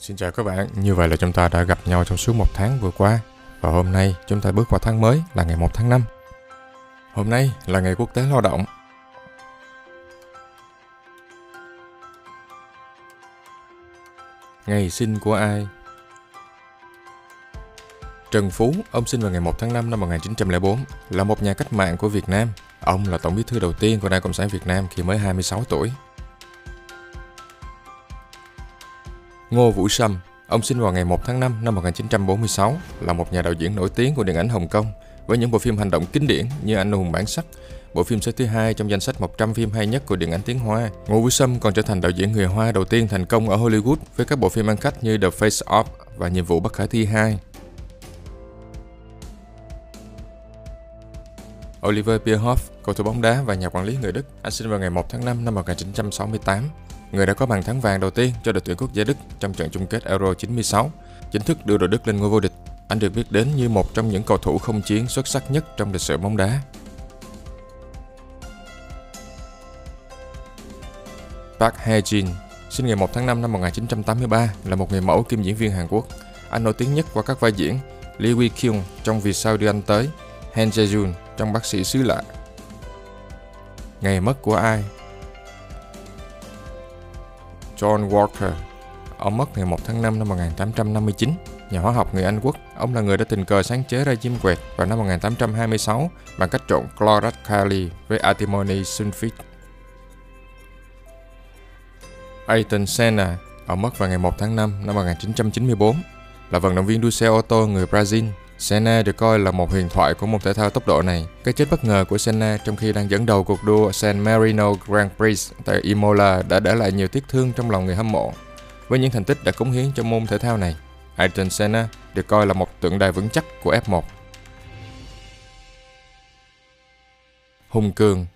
Xin chào các bạn, như vậy là chúng ta đã gặp nhau trong suốt một tháng vừa qua và hôm nay chúng ta bước vào tháng mới là ngày 1 tháng 5. Hôm nay là ngày quốc tế lao động. Ngày sinh của ai? Trần Phú, ông sinh vào ngày 1 tháng 5 năm 1904, là một nhà cách mạng của Việt Nam. Ông là tổng bí thư đầu tiên của Đảng Cộng sản Việt Nam khi mới 26 tuổi. Ngô Vũ Sâm, ông sinh vào ngày 1 tháng 5 năm 1946, là một nhà đạo diễn nổi tiếng của điện ảnh Hồng Kông với những bộ phim hành động kinh điển như Anh hùng bản sắc, bộ phim xếp thứ hai trong danh sách 100 phim hay nhất của điện ảnh tiếng Hoa. Ngô Vũ Sâm còn trở thành đạo diễn người Hoa đầu tiên thành công ở Hollywood với các bộ phim ăn khách như The Face Off và Nhiệm vụ bất khả thi 2. Oliver Bierhoff, cầu thủ bóng đá và nhà quản lý người Đức, anh sinh vào ngày 1 tháng 5 năm 1968 người đã có bàn thắng vàng đầu tiên cho đội tuyển quốc gia Đức trong trận chung kết Euro 96, chính thức đưa đội Đức lên ngôi vô địch. Anh được biết đến như một trong những cầu thủ không chiến xuất sắc nhất trong lịch sử bóng đá. Park Hae-jin, sinh ngày 1 tháng 5 năm 1983, là một người mẫu kim diễn viên Hàn Quốc. Anh nổi tiếng nhất qua các vai diễn Lee Wee Kyung trong Vì sao đưa anh tới, Han Jae-jun trong Bác sĩ xứ lạ. Ngày mất của ai John Walker. Ông mất ngày 1 tháng 5 năm 1859, nhà hóa học người Anh quốc. Ông là người đã tình cờ sáng chế ra diêm quẹt vào năm 1826 bằng cách trộn chlorat kali với antimony sulfite. Ayrton Senna, ông mất vào ngày 1 tháng 5 năm 1994, là vận động viên đua xe ô tô người Brazil. Senna được coi là một huyền thoại của môn thể thao tốc độ này. Cái chết bất ngờ của Senna trong khi đang dẫn đầu cuộc đua San Marino Grand Prix tại Imola đã để lại nhiều tiếc thương trong lòng người hâm mộ. Với những thành tích đã cống hiến cho môn thể thao này, Ayrton Senna được coi là một tượng đài vững chắc của F1. Hùng Cường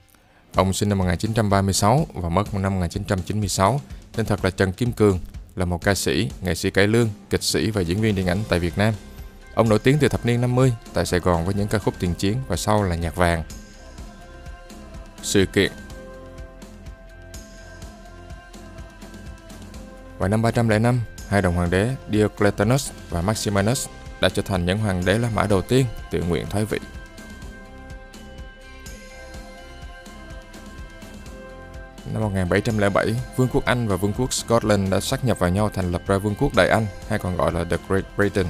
Ông sinh năm 1936 và mất năm 1996, tên thật là Trần Kim Cường, là một ca sĩ, nghệ sĩ cải lương, kịch sĩ và diễn viên điện ảnh tại Việt Nam. Ông nổi tiếng từ thập niên 50 tại Sài Gòn với những ca khúc tiền chiến và sau là nhạc vàng. Sự kiện Vào năm 305, hai đồng hoàng đế Diocletianus và Maximinus đã trở thành những hoàng đế La Mã đầu tiên tự nguyện thoái vị. Năm 1707, Vương quốc Anh và Vương quốc Scotland đã sát nhập vào nhau thành lập ra Vương quốc Đại Anh, hay còn gọi là The Great Britain.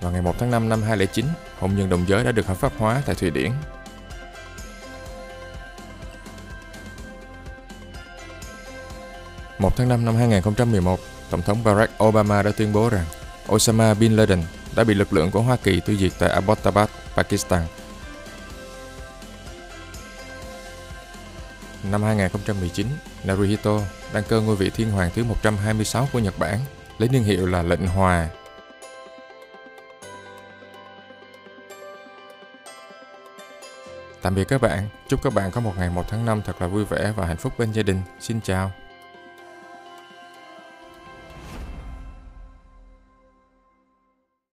Vào ngày 1 tháng 5 năm 2009, hôn nhân đồng giới đã được hợp pháp hóa tại Thụy Điển. Một tháng 5 năm 2011, Tổng thống Barack Obama đã tuyên bố rằng Osama Bin Laden đã bị lực lượng của Hoa Kỳ tiêu diệt tại Abbottabad, Pakistan. Năm 2019, Naruhito đăng cơ ngôi vị thiên hoàng thứ 126 của Nhật Bản, lấy niên hiệu là lệnh hòa Tạm biệt các bạn, chúc các bạn có một ngày 1 tháng 5 thật là vui vẻ và hạnh phúc bên gia đình. Xin chào.